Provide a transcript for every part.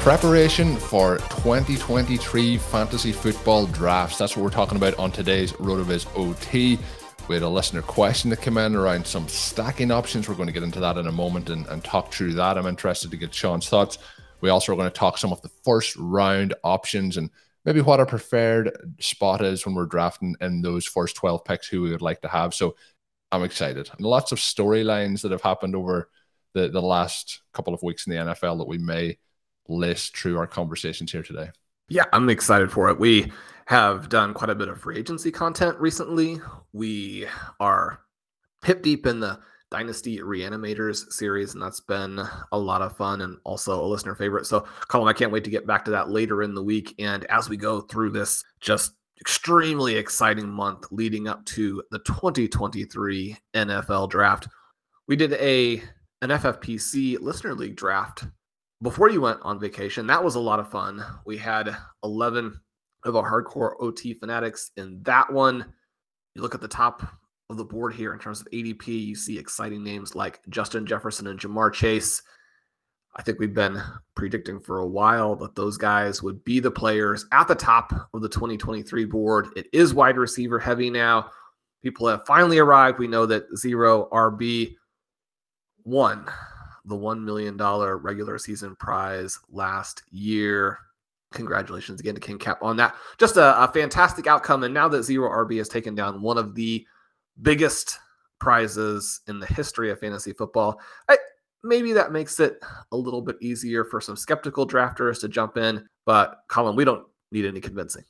Preparation for 2023 fantasy football drafts. That's what we're talking about on today's RotoViz OT. We had a listener question that came in around some stacking options. We're going to get into that in a moment and, and talk through that. I'm interested to get Shawn's thoughts. We also are going to talk some of the first round options and maybe what our preferred spot is when we're drafting in those first 12 picks who we would like to have. So I'm excited. And lots of storylines that have happened over the, the last couple of weeks in the NFL that we may list through our conversations here today. Yeah, I'm excited for it. We have done quite a bit of free agency content recently. We are hip deep in the Dynasty Reanimators series, and that's been a lot of fun and also a listener favorite. So, Colm, I can't wait to get back to that later in the week. And as we go through this just extremely exciting month leading up to the 2023 NFL draft, we did a an FFPC listener league draft before you went on vacation. That was a lot of fun. We had 11 of our hardcore OT fanatics in that one. You look at the top of the board here in terms of ADP, you see exciting names like Justin Jefferson and Ja'Marr Chase. I think we've been predicting for a while that those guys would be the players at the top of the 2023 board. It is wide receiver heavy now. People have finally arrived. We know that zero RB won the $1 million regular season prize last year. Congratulations again to King Cap on that. Just a, a, fantastic outcome. And now that Zero RB has taken down one of the biggest prizes in the history of fantasy football, I, maybe that makes it a little bit easier for some skeptical drafters to jump in. But Colm, we don't need any convincing.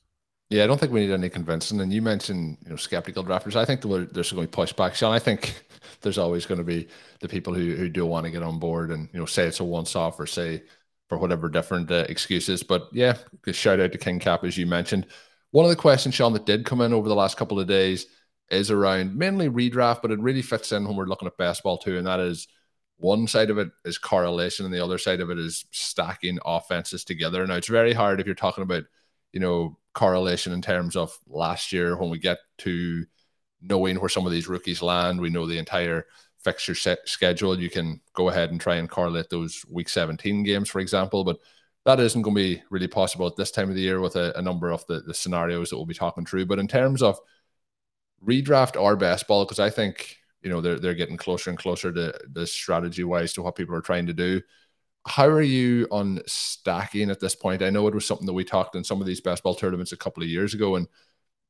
Yeah, I don't think we need any convincing. And you mentioned, you know, skeptical drafters. I think there's going to be pushback. Shawn, I think there's always going to be the people who, who do want to get on board and, you know, say it's a once off or say for whatever different uh, excuses. But yeah, shout out to King Cap, as you mentioned. One of the questions, Shawn, that did come in over the last couple of days is around mainly redraft, but it really fits in when we're looking at baseball too. And that is one side of it is correlation, and the other side of it is stacking offenses together. Now, it's very hard if you're talking about, you know, correlation in terms of last year when we get to knowing where some of these rookies land. We know the entire fixture set schedule. You can go ahead and try and correlate those week 17 games, for example, but that isn't going to be really possible at this time of the year with a, a number of the, the scenarios that we'll be talking through. But in terms of redraft or best ball, because I think you know they're they're getting closer and closer to the strategy wise to what people are trying to do. How are you on stacking at this point? I know it was something that we talked in some of these best ball tournaments a couple of years ago, and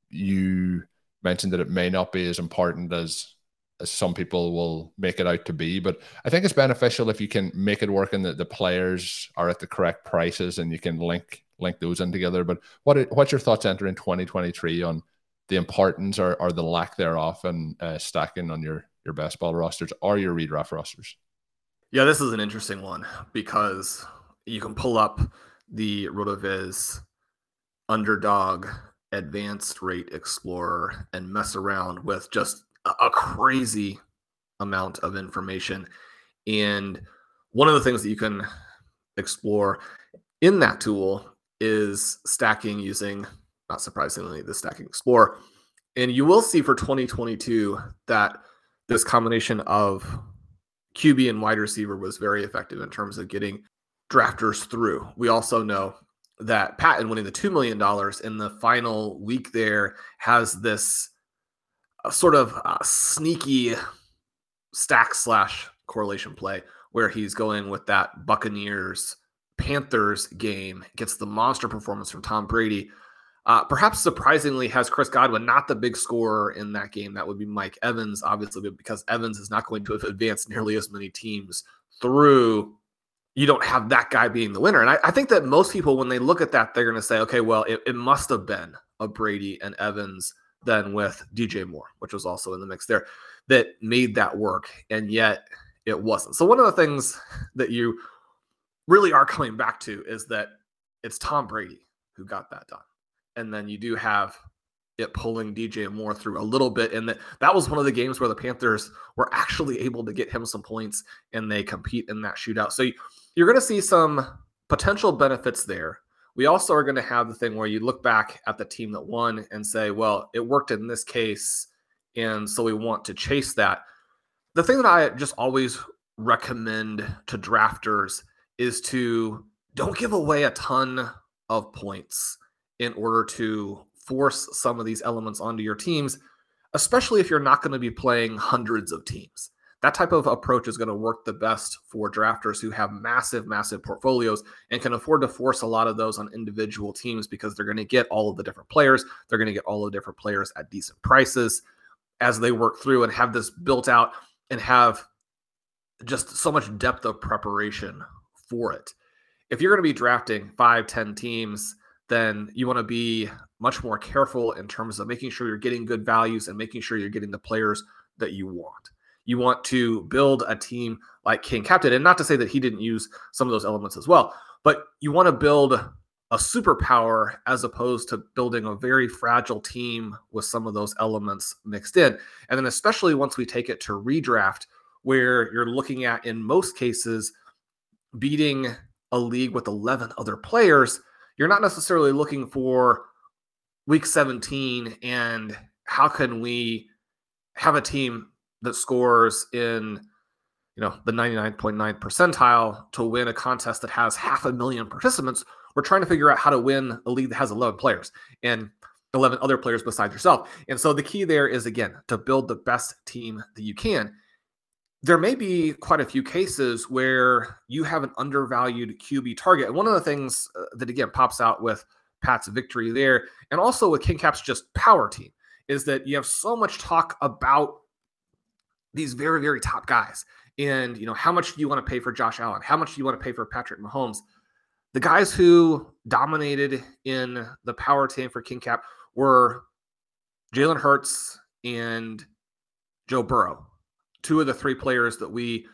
you mentioned that it may not be as important as as some people will make it out to be. But I think it's beneficial if you can make it work and that the players are at the correct prices and you can link link those in together. But what what's your thoughts entering 2023 on the importance or, or the lack thereof and uh, stacking on your your best ball rosters or your redraft rosters? Yeah, this is an interesting one because you can pull up the RotoViz underdog advanced rate explorer and mess around with just a crazy amount of information. And one of the things that you can explore in that tool is stacking using not surprisingly, the Stacking Explorer. And you will see for 2022 that this combination of QB and wide receiver was very effective in terms of getting drafters through. We also know that Patton winning the $2 million in the final week there has this uh, sort of uh, sneaky stack slash correlation play where he's going with that Buccaneers Panthers game, gets the monster performance from Tom Brady. Uh, perhaps surprisingly, has Chris Godwin not the big scorer in that game? That would be Mike Evans, obviously, because Evans is not going to have advanced nearly as many teams through. You don't have that guy being the winner. And I, I think that most people, when they look at that, they're going to say, okay, well, it, it must have been a Brady and Evans then with DJ Moore, which was also in the mix there, that made that work. And yet it wasn't. So, one of the things that you really are coming back to is that it's Tom Brady who got that done. And then you do have it pulling DJ Moore through a little bit. And that that was one of the games where the Panthers were actually able to get him some points and they compete in that shootout. So you're going to see some potential benefits there. We also are going to have the thing where you look back at the team that won and say, well, it worked in this case. And so we want to chase that. The thing that I just always recommend to drafters is to don't give away a ton of points in order to force some of these elements onto your teams, especially if you're not going to be playing hundreds of teams. That type of approach is going to work the best for drafters who have massive, massive portfolios and can afford to force a lot of those on individual teams because they're going to get all of the different players. They're going to get all of the different players at decent prices as they work through and have this built out and have just so much depth of preparation for it. If you're going to be drafting five, ten teams, then you want to be much more careful in terms of making sure you're getting good values and making sure you're getting the players that you want. You want to build a team like King Captain, and not to say that he didn't use some of those elements as well, but you want to build a superpower as opposed to building a very fragile team with some of those elements mixed in. And then, especially once we take it to redraft, where you're looking at, in most cases, beating a league with 11 other players, you're not necessarily looking for week 17 and how can we have a team that scores in you know the 99.9 percentile to win a contest that has half a million participants? We're trying to figure out how to win a league that has 11 players and 11 other players besides yourself. And so the key there is again to build the best team that you can there may be quite a few cases where you have an undervalued QB target. And one of the things uh, that again pops out with Pat's victory there, and also with King Cap's just power team, is that you have so much talk about these very, very top guys. And you know, how much do you want to pay for Josh Allen? How much do you want to pay for Patrick Mahomes? The guys who dominated in the power team for King Cap were Jalen Hurts and Joe Burrow two of the three players that we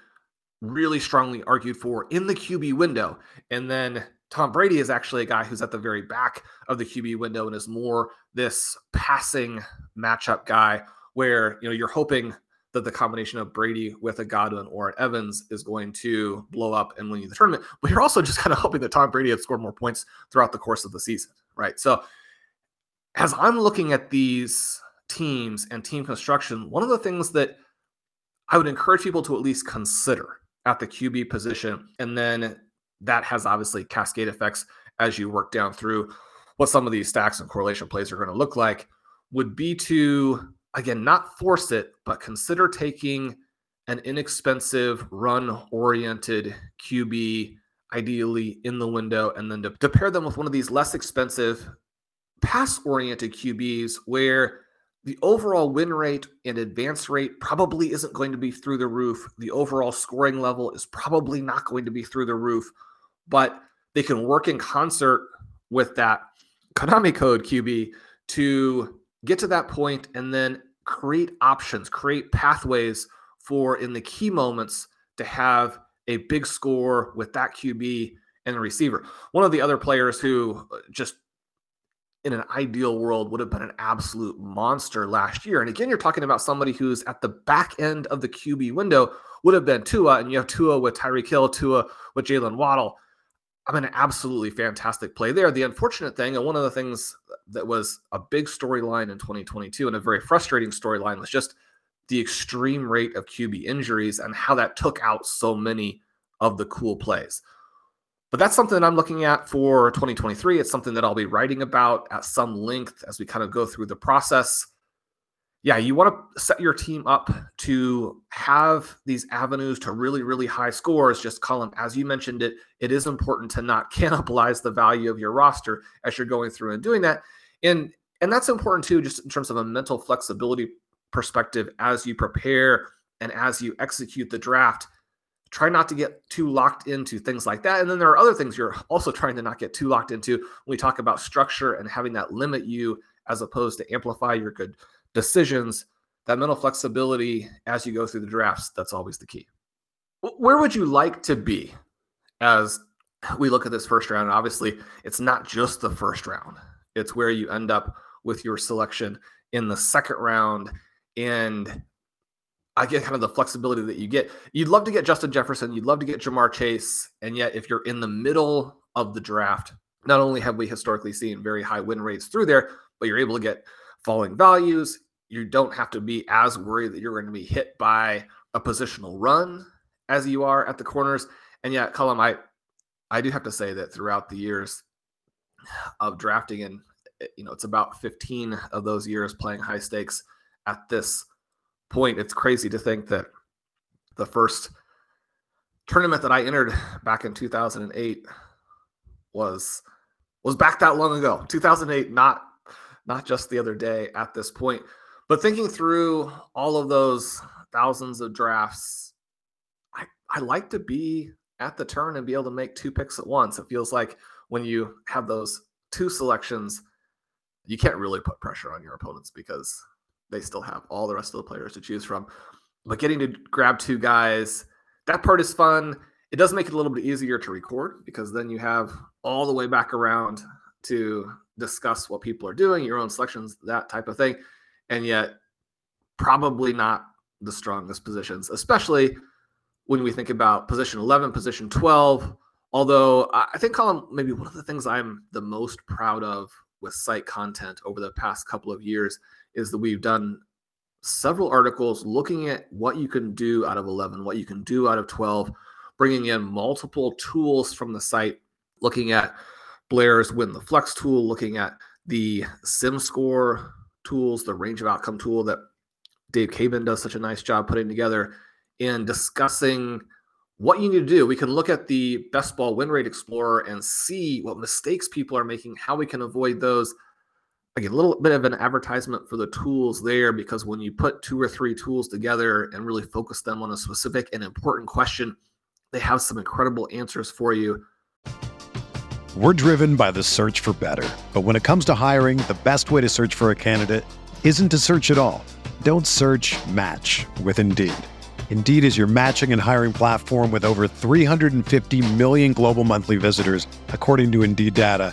really strongly argued for in the QB window. And then Tom Brady is actually a guy who's at the very back of the QB window and is more this passing matchup guy where, you know, you're hoping that the combination of Brady with a Godwin or an Evans is going to blow up and win you the tournament. But you're also just kind of hoping that Tom Brady had scored more points throughout the course of the season, right? So as I'm looking at these teams and team construction, one of the things that I would encourage people to at least consider at the QB position. And then that has obviously cascade effects as you work down through what some of these stacks and correlation plays are going to look like, would be to, again, not force it, but consider taking an inexpensive run oriented QB, ideally in the window, and then to, to pair them with one of these less expensive pass oriented QBs where the overall win rate and advance rate probably isn't going to be through the roof. The overall scoring level is probably not going to be through the roof, but they can work in concert with that Konami code QB to get to that point and then create options, create pathways for in the key moments to have a big score with that QB and the receiver. One of the other players who uh, just in an ideal world would have been an absolute monster last year. And again, you're talking about somebody who's at the back end of the QB window would have been Tua, and you have Tua with Tyreek Hill, Tua with Jaylen Waddle. I mean, an absolutely fantastic play there. The unfortunate thing, and one of the things that was a big storyline in 2022 and a very frustrating storyline was just the extreme rate of QB injuries and how that took out so many of the cool plays. But that's something I'm looking at for 2023. It's something that I'll be writing about at some length as we kind of go through the process. Yeah, you want to set your team up to have these avenues to really, really high scores. Just Colm, as you mentioned it, it is important to not cannibalize the value of your roster as you're going through and doing that. And and that's important too, just in terms of a mental flexibility perspective as you prepare and as you execute the draft try not to get too locked into things like that. And then there are other things you're also trying to not get too locked into when we talk about structure and having that limit you as opposed to amplify your good decisions. That mental flexibility as you go through the drafts, that's always the key. Where would you like to be as we look at this first round? And obviously, it's not just the first round, it's where you end up with your selection in the second round. And I get kind of the flexibility that you get. You'd love to get Justin Jefferson, you'd love to get Ja'Marr Chase, and yet if you're in the middle of the draft, not only have we historically seen very high win rates through there, but you're able to get falling values. You don't have to be as worried that you're going to be hit by a positional run as you are at the corners. And yet, Colm, I I do have to say that throughout the years of drafting, and eh, you know, it's about 15 of those years playing high stakes at this point, it's crazy to think that the first tournament that I entered back in 2008 was was back that long ago. 2008, not not just the other day at this point. But thinking through all of those thousands of drafts, I, I like to be at the turn and be able to make two picks at once. It feels like when you have those two selections, you can't really put pressure on your opponents because they still have all the rest of the players to choose from. But getting to grab two guys, that part is fun. It does make it a little bit easier to record because then you have all the way back around to discuss what people are doing, your own selections, that type of thing. And yet, probably not the strongest positions, especially when we think about position 11, position 12. Although I think, Colm, maybe one of the things I'm the most proud of with site content over the past couple of years is that we've done several articles looking at what you can do out of 11, what you can do out of 12, bringing in multiple tools from the site, looking at Blair's Win the Flex tool, looking at the Sim Score tools, the range of outcome tool that Dave Caban does such a nice job putting together, and discussing what you need to do. We can look at the best ball win rate explorer and see what mistakes people are making, how we can avoid those again, a little bit of an advertisement for the tools there because when you put two or three tools together and really focus them on a specific and important question, they have some incredible answers for you. We're driven by the search for better. But when it comes to hiring, the best way to search for a candidate isn't to search at all. Don't search match with Indeed. Indeed is your matching and hiring platform with over 350 million global monthly visitors, according to Indeed data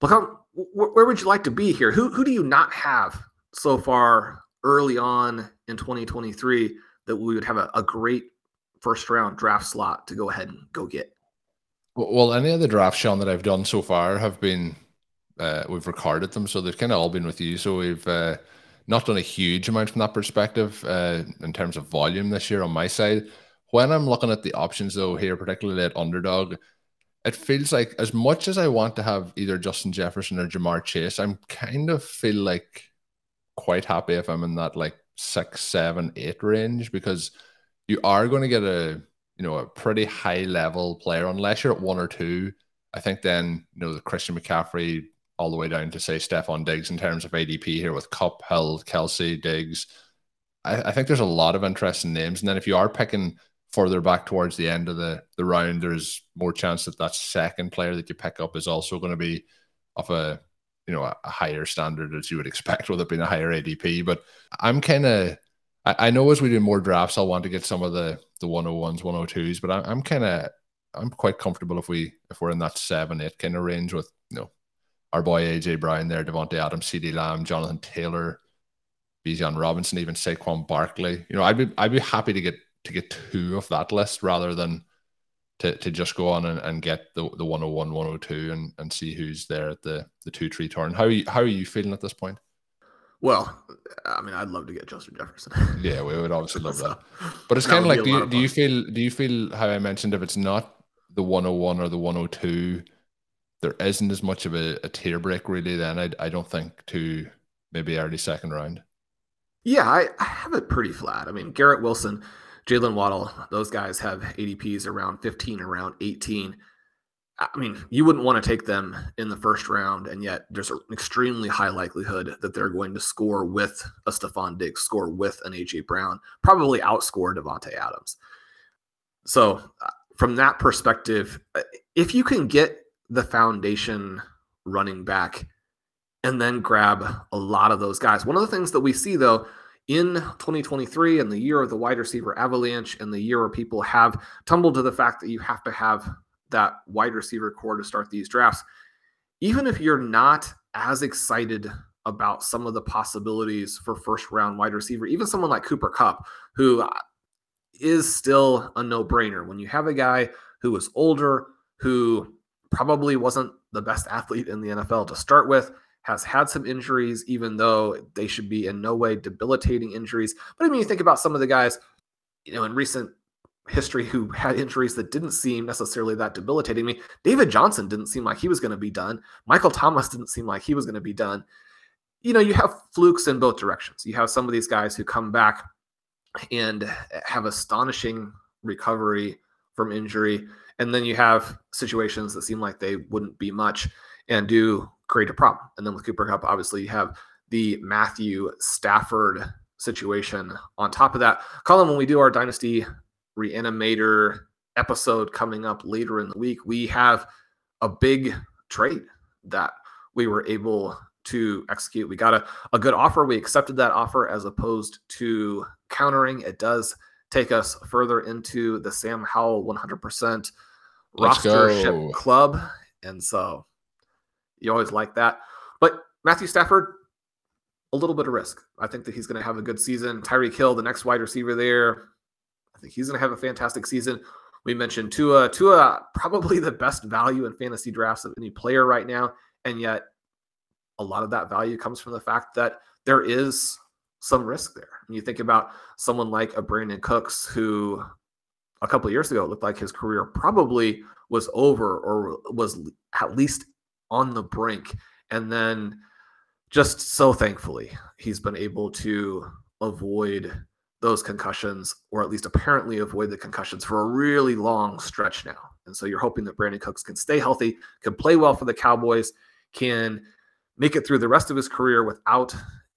Look, where would you like to be here? Who, who do you not have so far early on in 2023 that we would have a, a great first round draft slot to go ahead and go get? Well, any of the drafts, Shawn, that I've done so far have been uh, we've recorded them, so they've kind of all been with you. So we've uh, not done a huge amount from that perspective uh, in terms of volume this year on my side. When I'm looking at the options, though, here, particularly at underdog, it feels like as much as I want to have either Justin Jefferson or Ja'Marr Chase, I'm kind of feel like quite happy if I'm in that like six, seven, eight range because you are going to get a you know a pretty high level player unless you're at one or two. I think then you know the Christian McCaffrey all the way down to say Stefon Diggs in terms of ADP here with Kupp, Hill, Kelce, Diggs. I, I think there's a lot of interesting names, and then if you are picking further back towards the end of the, the round, there's more chance that that second player that you pick up is also going to be of a you know a, a higher standard as you would expect with it being a higher ADP. But I'm kind of I, I, know as we do more drafts, I'll want to get some of the the 101s, 102s, but I, I'm kind of I'm quite comfortable if we if we're in that seven eight kind of range with you know our boy AJ Brown there, Davante Adams, CeeDee Lamb, Jonathan Taylor, Bijan Robinson, even Saquon Barkley. You know, I'd be I'd be happy to get to get two of that list rather than to, to just go on and, and get the, the 101, 102 and, and see who's there at the, the two three turn. How are you how are you feeling at this point? Well, I mean, I'd love to get Justin Jefferson. yeah, we would obviously love so, that. But it's kind of like, do you, do you feel do you feel how I mentioned if it's not the 101 or the 102, there isn't as much of a, a tier break really. Then I I don't think to maybe early second round. Yeah, I, I have it pretty flat. I mean, Garrett Wilson Jaylen Waddle, those guys have ADPs around 15, around 18. I mean, you wouldn't want to take them in the first round, and yet there's an extremely high likelihood that they're going to score with a Stefon Diggs, score with an AJ Brown, probably outscore Davante Adams. So, uh, from that perspective, uh, if you can get the foundation running back and then grab a lot of those guys, one of the things that we see though in 2023 and the year of the wide receiver avalanche and the year where people have tumbled to the fact that you have to have that wide receiver core to start these drafts, even if you're not as excited about some of the possibilities for first round wide receiver, even someone like Cooper Kupp, who uh, is still a no brainer. When you have a guy who is older, who probably wasn't the best athlete in the NFL to start with, has had some injuries, even though they should be in no way debilitating injuries. But I mean, you think about some of the guys, you know, in recent history who had injuries that didn't seem necessarily that debilitating. I mean, David Johnson didn't seem like he was going to be done. Michael Thomas didn't seem like he was going to be done. You know, you have flukes in both directions. You have some of these guys who come back and have astonishing recovery from injury. And then you have situations that seem like they wouldn't be much and do create a problem. And then with Cooper Kupp, obviously you have the Matthew Stafford situation on top of that. Colm, when we do our Dynasty Reanimator episode coming up later in the week, we have a big trade that we were able to execute. We got a, a good offer. We accepted that offer as opposed to countering. It does take us further into the Sam Howell 100% Let's rostership go. club. And so you always like that. But Matthew Stafford, a little bit of risk. I think that he's going to have a good season. Tyreek Hill, the next wide receiver there, I think he's going to have a fantastic season. We mentioned Tua. Tua, probably the best value in fantasy drafts of any player right now. And yet, a lot of that value comes from the fact that there is some risk there. And you think about someone like a Brandin Cooks, who a couple years ago it looked like his career probably was over or was at least on the brink. And then just so thankfully, he's been able to avoid those concussions, or at least apparently avoid the concussions for a really long stretch now. And so you're hoping that Brandin Cooks can stay healthy, can play well for the Cowboys, can make it through the rest of his career without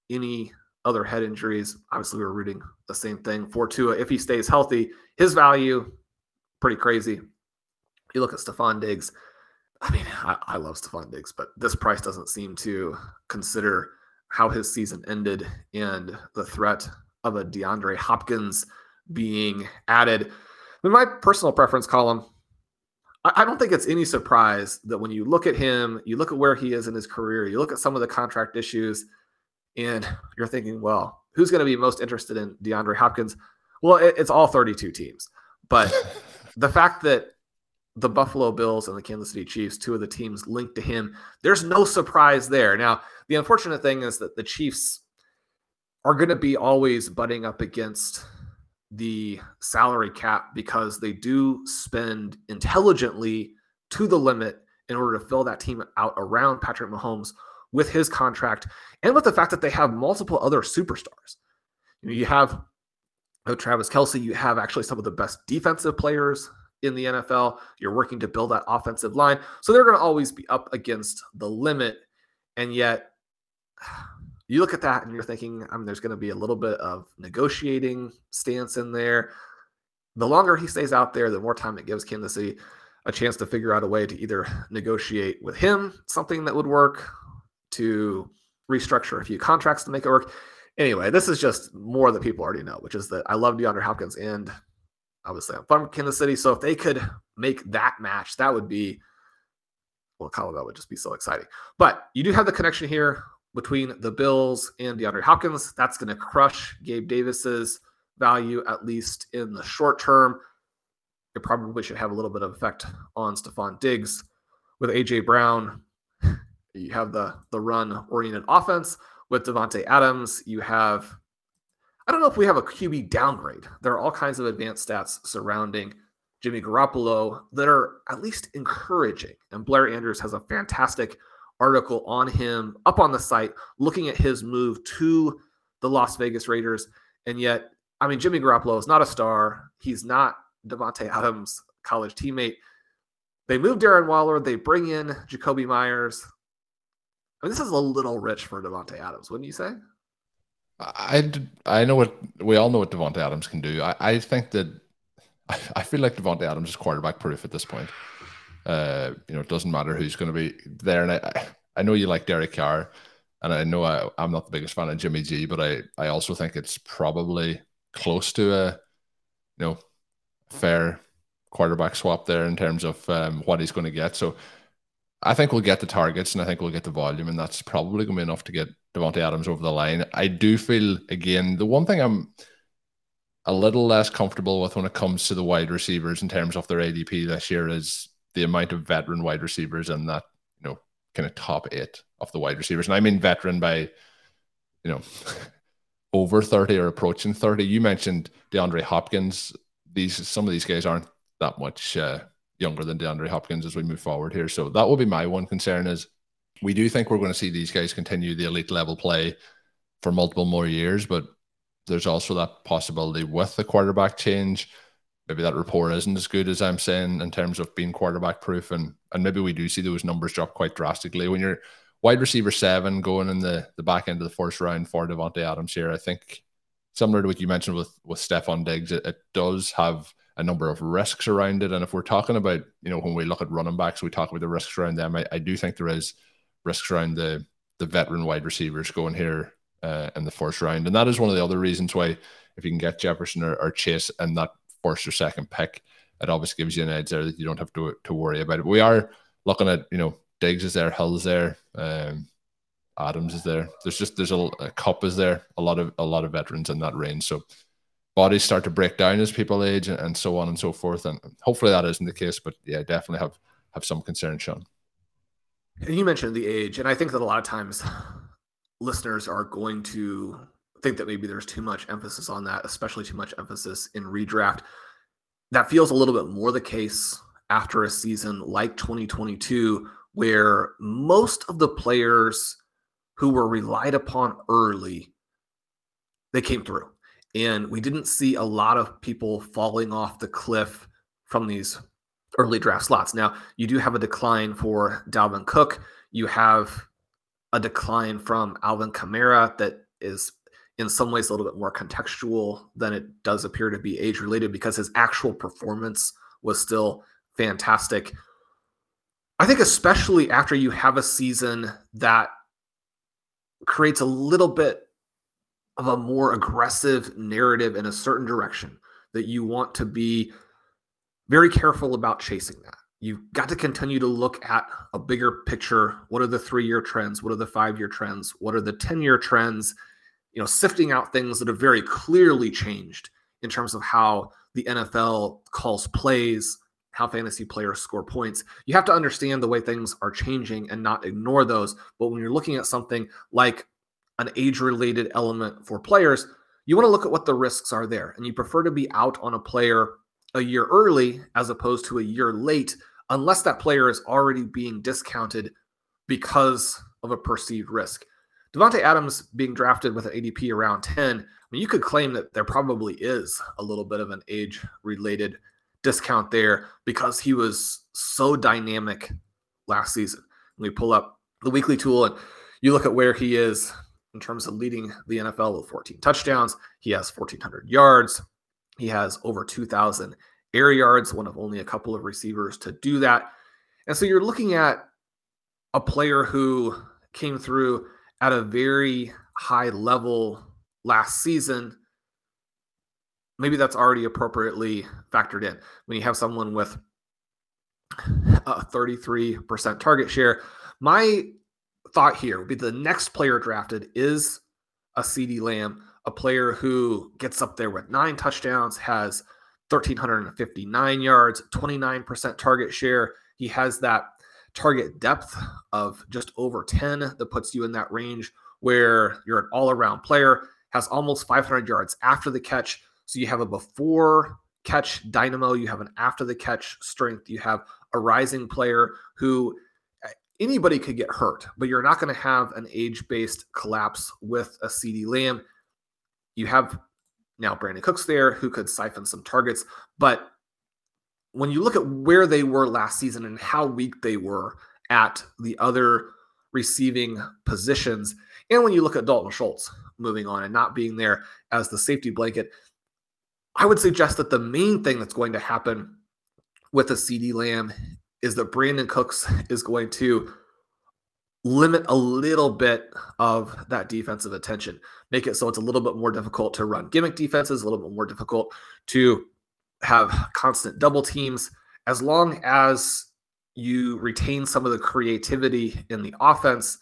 any other head injuries. Obviously, we're rooting the same thing for Tua. If he stays healthy, his value, pretty crazy. You look at Stefon Diggs, I mean, I, I love Stefon Diggs, but this price doesn't seem to consider how his season ended and the threat of a DeAndre Hopkins being added. In my personal preference column, I, I don't think it's any surprise that when you look at him, you look at where he is in his career, you look at some of the contract issues, and you're thinking, well, who's going to be most interested in DeAndre Hopkins? Well, it, it's all 32 teams. But the fact that the Buffalo Bills and the Kansas City Chiefs, two of the teams linked to him. There's no surprise there. Now, the unfortunate thing is that the Chiefs are going to be always butting up against the salary cap because they do spend intelligently to the limit in order to fill that team out around Patrick Mahomes with his contract and with the fact that they have multiple other superstars. You, know, you have of Travis Kelce, you have actually some of the best defensive players in the NFL. You're working to build that offensive line. So they're going to always be up against the limit. And yet, you look at that and you're thinking, I mean, there's going to be a little bit of negotiating stance in there. The longer he stays out there, the more time it gives Kansas City a chance to figure out a way to either negotiate with him something that would work, to restructure a few contracts to make it work. Anyway, this is just more that people already know, which is that I love DeAndre Hopkins and obviously I'm from Kansas City. So if they could make that match, that would be well, Colorado would just be so exciting. But you do have the connection here between the Bills and DeAndre Hopkins. That's going to crush Gabe Davis's value, at least in the short term. It probably should have a little bit of effect on Stefon Diggs. With AJ Brown, you have the the run oriented offense. With Davante Adams, you have I don't know if we have a QB downgrade. There are all kinds of advanced stats surrounding Jimmy Garoppolo that are at least encouraging. And Blair Andrews has a fantastic article on him up on the site looking at his move to the Las Vegas Raiders. And yet, I mean, Jimmy Garoppolo is not a star. He's not Davante Adams' college teammate. They move Darren Waller. They bring in Jakobi Meyers. I mean, this is a little rich for Davante Adams, wouldn't you say? I, I know what we all know what Davante Adams can do. I, I think that I, I feel like Davante Adams is quarterback proof at this point. Uh, you know, it doesn't matter who's going to be there. And I, I know you like Derek Carr, and I know I, I'm not the biggest fan of Jimmy G, but I, I also think it's probably close to a, you know, fair quarterback swap there in terms of um, what he's going to get. So I think we'll get the targets and I think we'll get the volume, and that's probably going to be enough to get Davante Adams over the line. I do feel again the one thing I'm a little less comfortable with when it comes to the wide receivers in terms of their ADP this year is the amount of veteran wide receivers in that, you know, kind of top eight of the wide receivers. And I mean veteran by, you know, over 30 or approaching 30. You mentioned DeAndre Hopkins. These some of these guys aren't that much uh, younger than DeAndre Hopkins as we move forward here. So that will be my one concern is we do think we're going to see these guys continue the elite level play for multiple more years, but there's also that possibility with the quarterback change maybe that rapport isn't as good as I'm saying in terms of being quarterback proof, and and maybe we do see those numbers drop quite drastically when you're wide receiver seven going in the the back end of the first round for Davante Adams here. I think similar to what you mentioned with with Stefon Diggs, it, it does have a number of risks around it. And if we're talking about, you know, when we look at running backs, we talk about the risks around them. I, I do think there is risks around the the veteran wide receivers going here uh, in the first round, and that is one of the other reasons why if you can get Jefferson or, or Chase and that first or second pick, it obviously gives you an edge there that you don't have to to worry about it. We are looking at you know Diggs is there, Hill's there, um, Adams is there. There's just there's a, a Kupp is there, a lot of a lot of veterans in that range. So bodies start to break down as people age and, and so on and so forth. And hopefully that isn't the case. But yeah, definitely have have some concern. And you mentioned the age, and I think that a lot of times listeners are going to think that maybe there's too much emphasis on that, especially too much emphasis in redraft. That feels a little bit more the case after a season like 2022, where most of the players who were relied upon early, they came through. And we didn't see a lot of people falling off the cliff from these early draft slots. Now, you do have a decline for Dalvin Cook. You have a decline from Alvin Kamara that is in some ways a little bit more contextual than it does appear to be age related because his actual performance was still fantastic. I think, especially after you have a season that creates a little bit of a more aggressive narrative in a certain direction, that you want to be very careful about chasing that. You've got to continue to look at a bigger picture. What are the three year trends? What are the five year trends? What are the 10 year trends? you know, sifting out things that have very clearly changed in terms of how the NFL calls plays, how fantasy players score points. You have to understand the way things are changing and not ignore those. But when you're looking at something like an age related element for players, you want to look at what the risks are there. And you prefer to be out on a player a year early as opposed to a year late, unless that player is already being discounted because of a perceived risk. Davante Adams being drafted with an ADP around 10, I mean, you could claim that there probably is a little bit of an age related discount there because he was so dynamic last season. We pull up the weekly tool and you look at where he is in terms of leading the NFL with 14 touchdowns. He has 1,400 yards. He has over 2,000 air yards, one of only a couple of receivers to do that. And so you're looking at a player who came through at a very high level last season. Maybe that's already appropriately factored in. When you have someone with a 33% target share, my thought here would be the next player drafted is a CeeDee Lamb, a player who gets up there with nine touchdowns, has 1,359 yards, 29% target share. He has that target depth of just over 10 that puts you in that range where you're an all around player, has almost 500 yards after the catch. So you have a before catch dynamo, you have an after the catch strength, you have a rising player who anybody could get hurt, but you're not going to have an age based collapse with a CeeDee Lamb. You have now Brandin Cooks there who could siphon some targets, but when you look at where they were last season and how weak they were at the other receiving positions, and when you look at Dalton Schultz moving on and not being there as the safety blanket, I would suggest that the main thing that's going to happen with a CeeDee Lamb is that Brandin Cooks is going to limit a little bit of that defensive attention, make it so it's a little bit more difficult to run gimmick defenses, a little bit more difficult to have constant double teams. As long as you retain some of the creativity in the offense,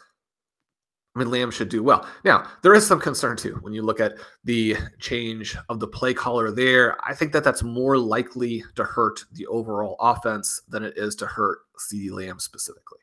I mean, Lamb should do well. Now, there is some concern too when you look at the change of the play caller there. I think that that's more likely to hurt the overall offense than it is to hurt CeeDee Lamb specifically.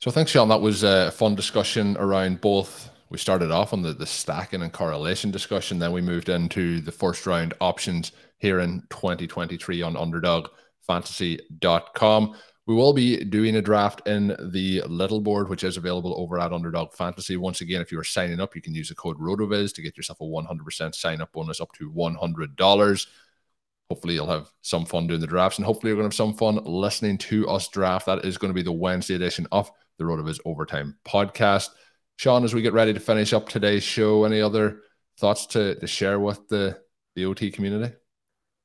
So thanks, Shawn. That was a fun discussion around both. We started off on the, the stacking and correlation discussion. Then we moved into the first round options here in 2023 on underdogfantasy.com. We will be doing a draft in the little board, which is available over at Underdog Fantasy. Once again, if you are signing up, you can use the code RotoViz to get yourself a 100% sign up bonus up to $100. Hopefully, you'll have some fun doing the drafts, and hopefully, you're going to have some fun listening to us draft. That is going to be the Wednesday edition of the RotoViz Overtime podcast. Shawn, as we get ready to finish up today's show, any other thoughts to, to share with the, the OT community?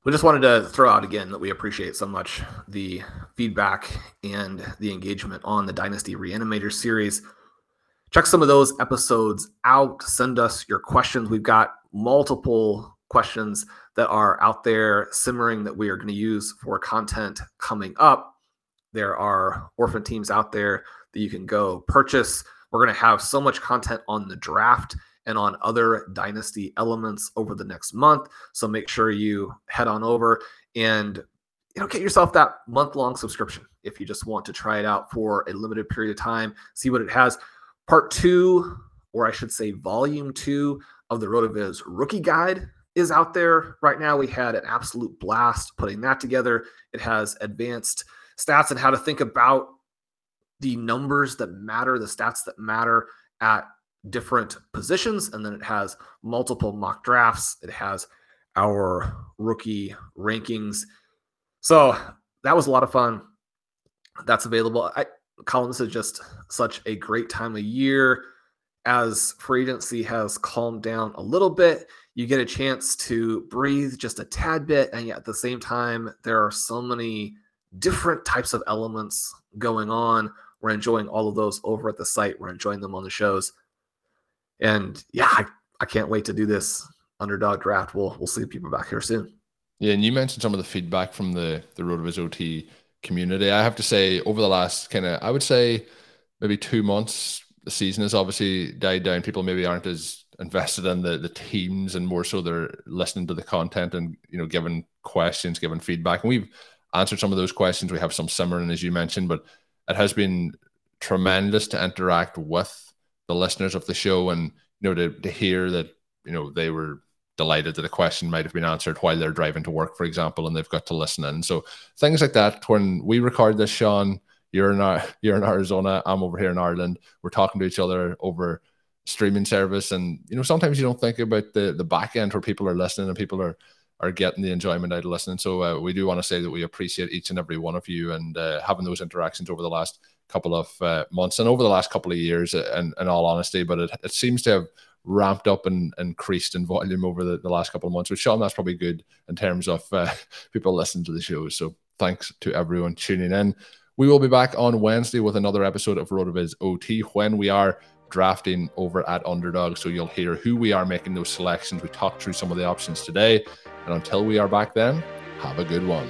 We just wanted to throw out again that we appreciate so much the feedback and the engagement on the Dynasty Reanimator series. Check some of those episodes out. Send us your questions. We've got multiple questions that are out there simmering that we are going to use for content coming up. There are orphan teams out there that you can go purchase. We're going to have so much content on the draft and on other dynasty elements over the next month. So make sure you head on over and you know get yourself that month long subscription if you just want to try it out for a limited period of time, see what it has. Part two, or I should say volume two of the RotoViz rookie guide is out there right now. We had an absolute blast putting that together. It has advanced stats and how to think about the numbers that matter, the stats that matter at different positions, and then it has multiple mock drafts. It has our rookie rankings. So that was a lot of fun. That's available. I, Colm, this is just such a great time of year. As free agency has calmed down a little bit, you get a chance to breathe just a tad bit. And yet at the same time, there are so many different types of elements going on. We're enjoying all of those over at the site. We're enjoying them on the shows. And yeah, I, I can't wait to do this underdog draft. We'll we'll see people back here soon. Yeah, and you mentioned some of the feedback from the the RotoViz OT community. I have to say, over the last kind of, I would say, maybe two months, the season has obviously died down. People maybe aren't as invested in the the teams, and more so they're listening to the content and you know giving questions, giving feedback. And we've answered some of those questions. We have some simmering, as you mentioned, but it has been tremendous to interact with the listeners of the show and you know to, to hear that you know they were delighted that a question might have been answered while they're driving to work, for example, and they've got to listen in. So things like that. When we record this, Shawn, you're in you're in Arizona, I'm over here in Ireland. We're talking to each other over streaming service, and you know sometimes you don't think about the the back end where people are listening and people are are getting the enjoyment out of listening. So uh, we do want to say that we appreciate each and every one of you and uh, having those interactions over the last couple of uh, months and over the last couple of years. And uh, in all honesty, but it, it seems to have ramped up and increased in volume over the, the last couple of months, which Shawn, that's probably good in terms of uh, people listening to the show. So thanks to everyone tuning in. We will be back on Wednesday with another episode of RotoViz OT when we are drafting over at Underdog. So you'll hear who we are making those selections. We talked through some of the options today. And until we are back then, have a good one.